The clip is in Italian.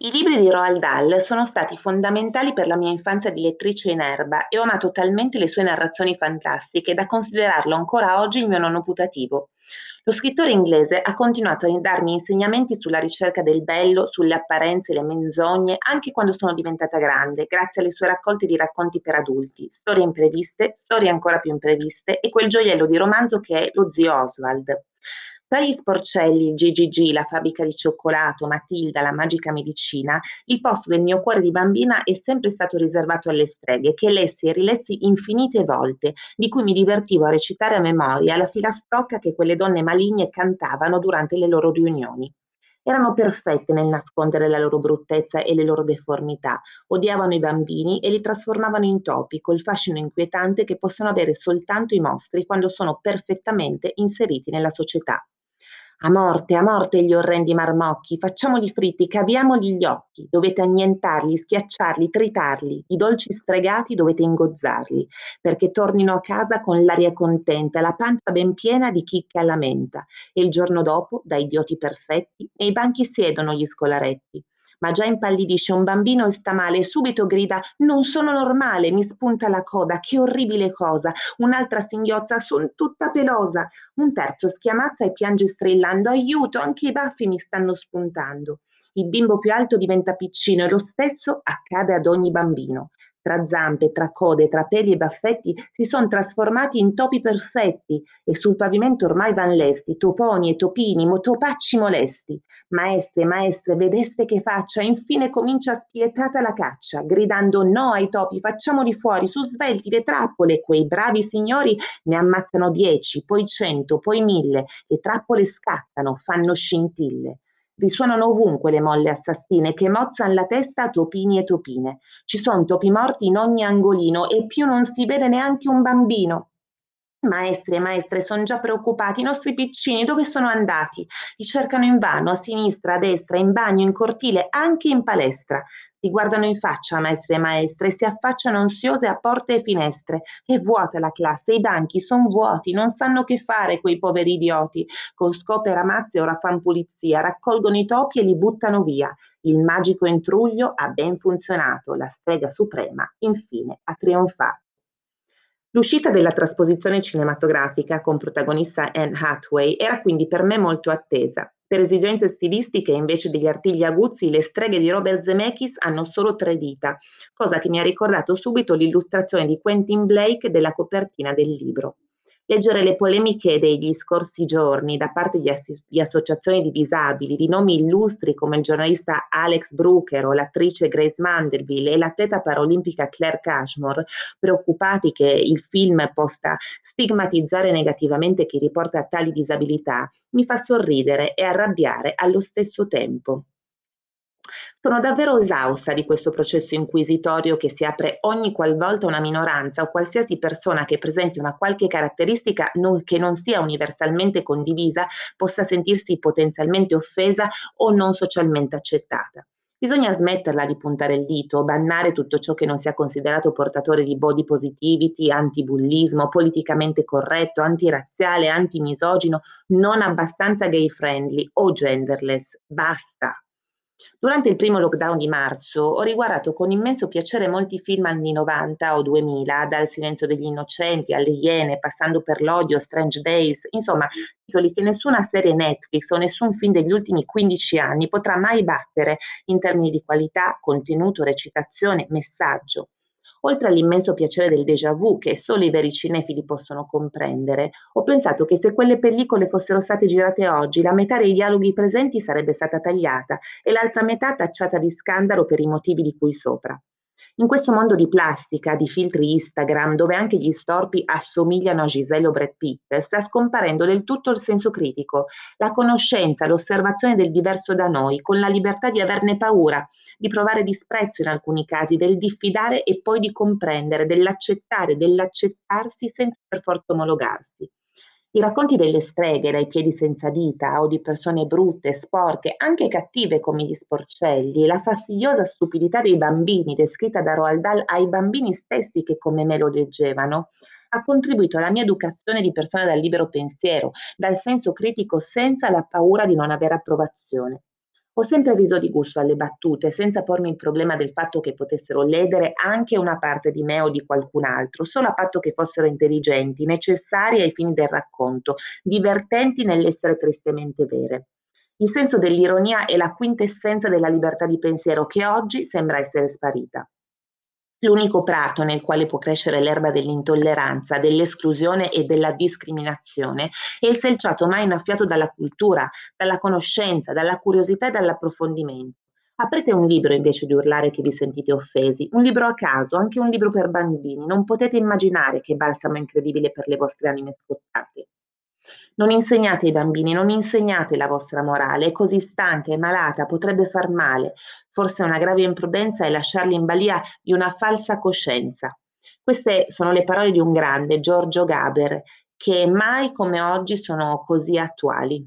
I libri di Roald Dahl sono stati fondamentali per la mia infanzia di lettrice in erba e ho amato talmente le sue narrazioni fantastiche da considerarlo ancora oggi il mio nonno putativo. Lo scrittore inglese ha continuato a darmi insegnamenti sulla ricerca del bello, sulle apparenze e le menzogne, anche quando sono diventata grande, grazie alle sue raccolte di racconti per adulti, storie impreviste, storie ancora più impreviste e quel gioiello di romanzo che è lo zio Oswald. Tra gli sporcelli, il GGG, la fabbrica di cioccolato, Matilda, la magica medicina, il posto del mio cuore di bambina è sempre stato riservato alle streghe, che lessi e rilessi infinite volte, di cui mi divertivo a recitare a memoria la filastrocca che quelle donne maligne cantavano durante le loro riunioni. Erano perfette nel nascondere la loro bruttezza e le loro deformità, odiavano i bambini e li trasformavano in topi col fascino inquietante che possono avere soltanto i mostri quando sono perfettamente inseriti nella società. A morte, a morte gli orrendi marmocchi, facciamoli fritti, caviamogli gli occhi, dovete annientarli, schiacciarli, tritarli, i dolci stregati dovete ingozzarli, perché tornino a casa con l'aria contenta, la pancia ben piena di chicche alla menta, e il giorno dopo, da idioti perfetti, nei banchi siedono gli scolaretti, ma già impallidisce un bambino e sta male subito grida non sono normale, mi spunta la coda, che orribile cosa, un'altra singhiozza, son tutta pelosa, un terzo schiamazza e piange strillando aiuto, anche i baffi mi stanno spuntando. Il bimbo più alto diventa piccino e lo stesso accade ad ogni bambino tra zampe, tra code, tra peli e baffetti, si sono trasformati in topi perfetti e sul pavimento ormai van lesti, toponi e topini, topacci molesti. Maestre, maestre, vedeste che faccia, infine comincia spietata la caccia, gridando no ai topi, facciamoli fuori, su svelti le trappole, quei bravi signori ne ammazzano dieci, poi cento, poi mille, le trappole scattano, fanno scintille. Risuonano ovunque le molle assassine che mozzan la testa a topini e topine. Ci son topi morti in ogni angolino e più non si vede neanche un bambino. Maestri e maestre sono già preoccupati, i nostri piccini dove sono andati? Li cercano invano, a sinistra, a destra, in bagno, in cortile, anche in palestra. Si guardano in faccia, maestri e maestre, si affacciano ansiose a porte e finestre. È vuota la classe, i banchi sono vuoti, non sanno che fare quei poveri idioti. Con scope ramazze ora fan pulizia, raccolgono i topi e li buttano via. Il magico intruglio ha ben funzionato, la strega suprema infine ha trionfato. L'uscita della trasposizione cinematografica con protagonista Anne Hathaway era quindi per me molto attesa. Per esigenze stilistiche, invece degli artigli aguzzi, le streghe di Robert Zemeckis hanno solo tre dita, cosa che mi ha ricordato subito l'illustrazione di Quentin Blake della copertina del libro. Leggere le polemiche degli scorsi giorni da parte di, assi- di, associazioni di disabili, di nomi illustri come il giornalista Alex Brooker o l'attrice Grace Mandelville e l'atleta paralimpica Claire Cashmore, preoccupati che il film possa stigmatizzare negativamente chi riporta tali disabilità, mi fa sorridere e arrabbiare allo stesso tempo. Sono davvero esausta di questo processo inquisitorio che si apre ogni qualvolta una minoranza o qualsiasi persona che presenti una qualche caratteristica non, che non sia universalmente condivisa possa sentirsi potenzialmente offesa o non socialmente accettata. Bisogna smetterla di puntare il dito, bannare tutto ciò che non sia considerato portatore di body positivity, antibullismo, politicamente corretto, antirazziale, antimisogino, non abbastanza gay friendly o genderless. Basta. Durante il primo lockdown di marzo ho riguardato con immenso piacere molti film anni 90 o 2000, dal Silenzio degli Innocenti alle Iene, passando per l'odio, Strange Days, insomma, titoli che nessuna serie Netflix o nessun film degli ultimi 15 anni potrà mai battere in termini di qualità, contenuto, recitazione, messaggio. Oltre all'immenso piacere del déjà vu che solo i veri cinefili possono comprendere, ho pensato che se quelle pellicole fossero state girate oggi, la metà dei dialoghi presenti sarebbe stata tagliata e l'altra metà tacciata di scandalo per i motivi di cui sopra. In questo mondo di plastica, di filtri Instagram, dove anche gli storpi assomigliano a Giselle o Brad Pitt, sta scomparendo del tutto il senso critico, la conoscenza, l'osservazione del diverso da noi, con la libertà di averne paura, di provare disprezzo in alcuni casi, del diffidare e poi di comprendere, dell'accettare, dell'accettarsi senza per forza omologarsi. I racconti delle streghe dai piedi senza dita o di persone brutte, sporche, anche cattive come gli sporcelli, la fastidiosa stupidità dei bambini descritta da Roald Dahl ai bambini stessi che come me lo leggevano, ha contribuito alla mia educazione di persona dal libero pensiero, dal senso critico senza la paura di non avere approvazione. Ho sempre riso di gusto alle battute, senza pormi il problema del fatto che potessero ledere anche una parte di me o di qualcun altro, solo a patto che fossero intelligenti, necessarie ai fini del racconto, divertenti nell'essere tristemente vere. Il senso dell'ironia è la quintessenza della libertà di pensiero che oggi sembra essere sparita. L'unico prato nel quale può crescere l'erba dell'intolleranza, dell'esclusione e della discriminazione è il selciato mai innaffiato dalla cultura, dalla conoscenza, dalla curiosità e dall'approfondimento. Aprite un libro invece di urlare che vi sentite offesi, un libro a caso, anche un libro per bambini, non potete immaginare che balsamo incredibile per le vostre anime scottate. Non insegnate ai bambini, non insegnate la vostra morale, è così stanca, è malata, potrebbe far male. Forse una grave imprudenza è lasciarli in balia di una falsa coscienza. Queste sono le parole di un grande, Giorgio Gaber, che mai come oggi sono così attuali.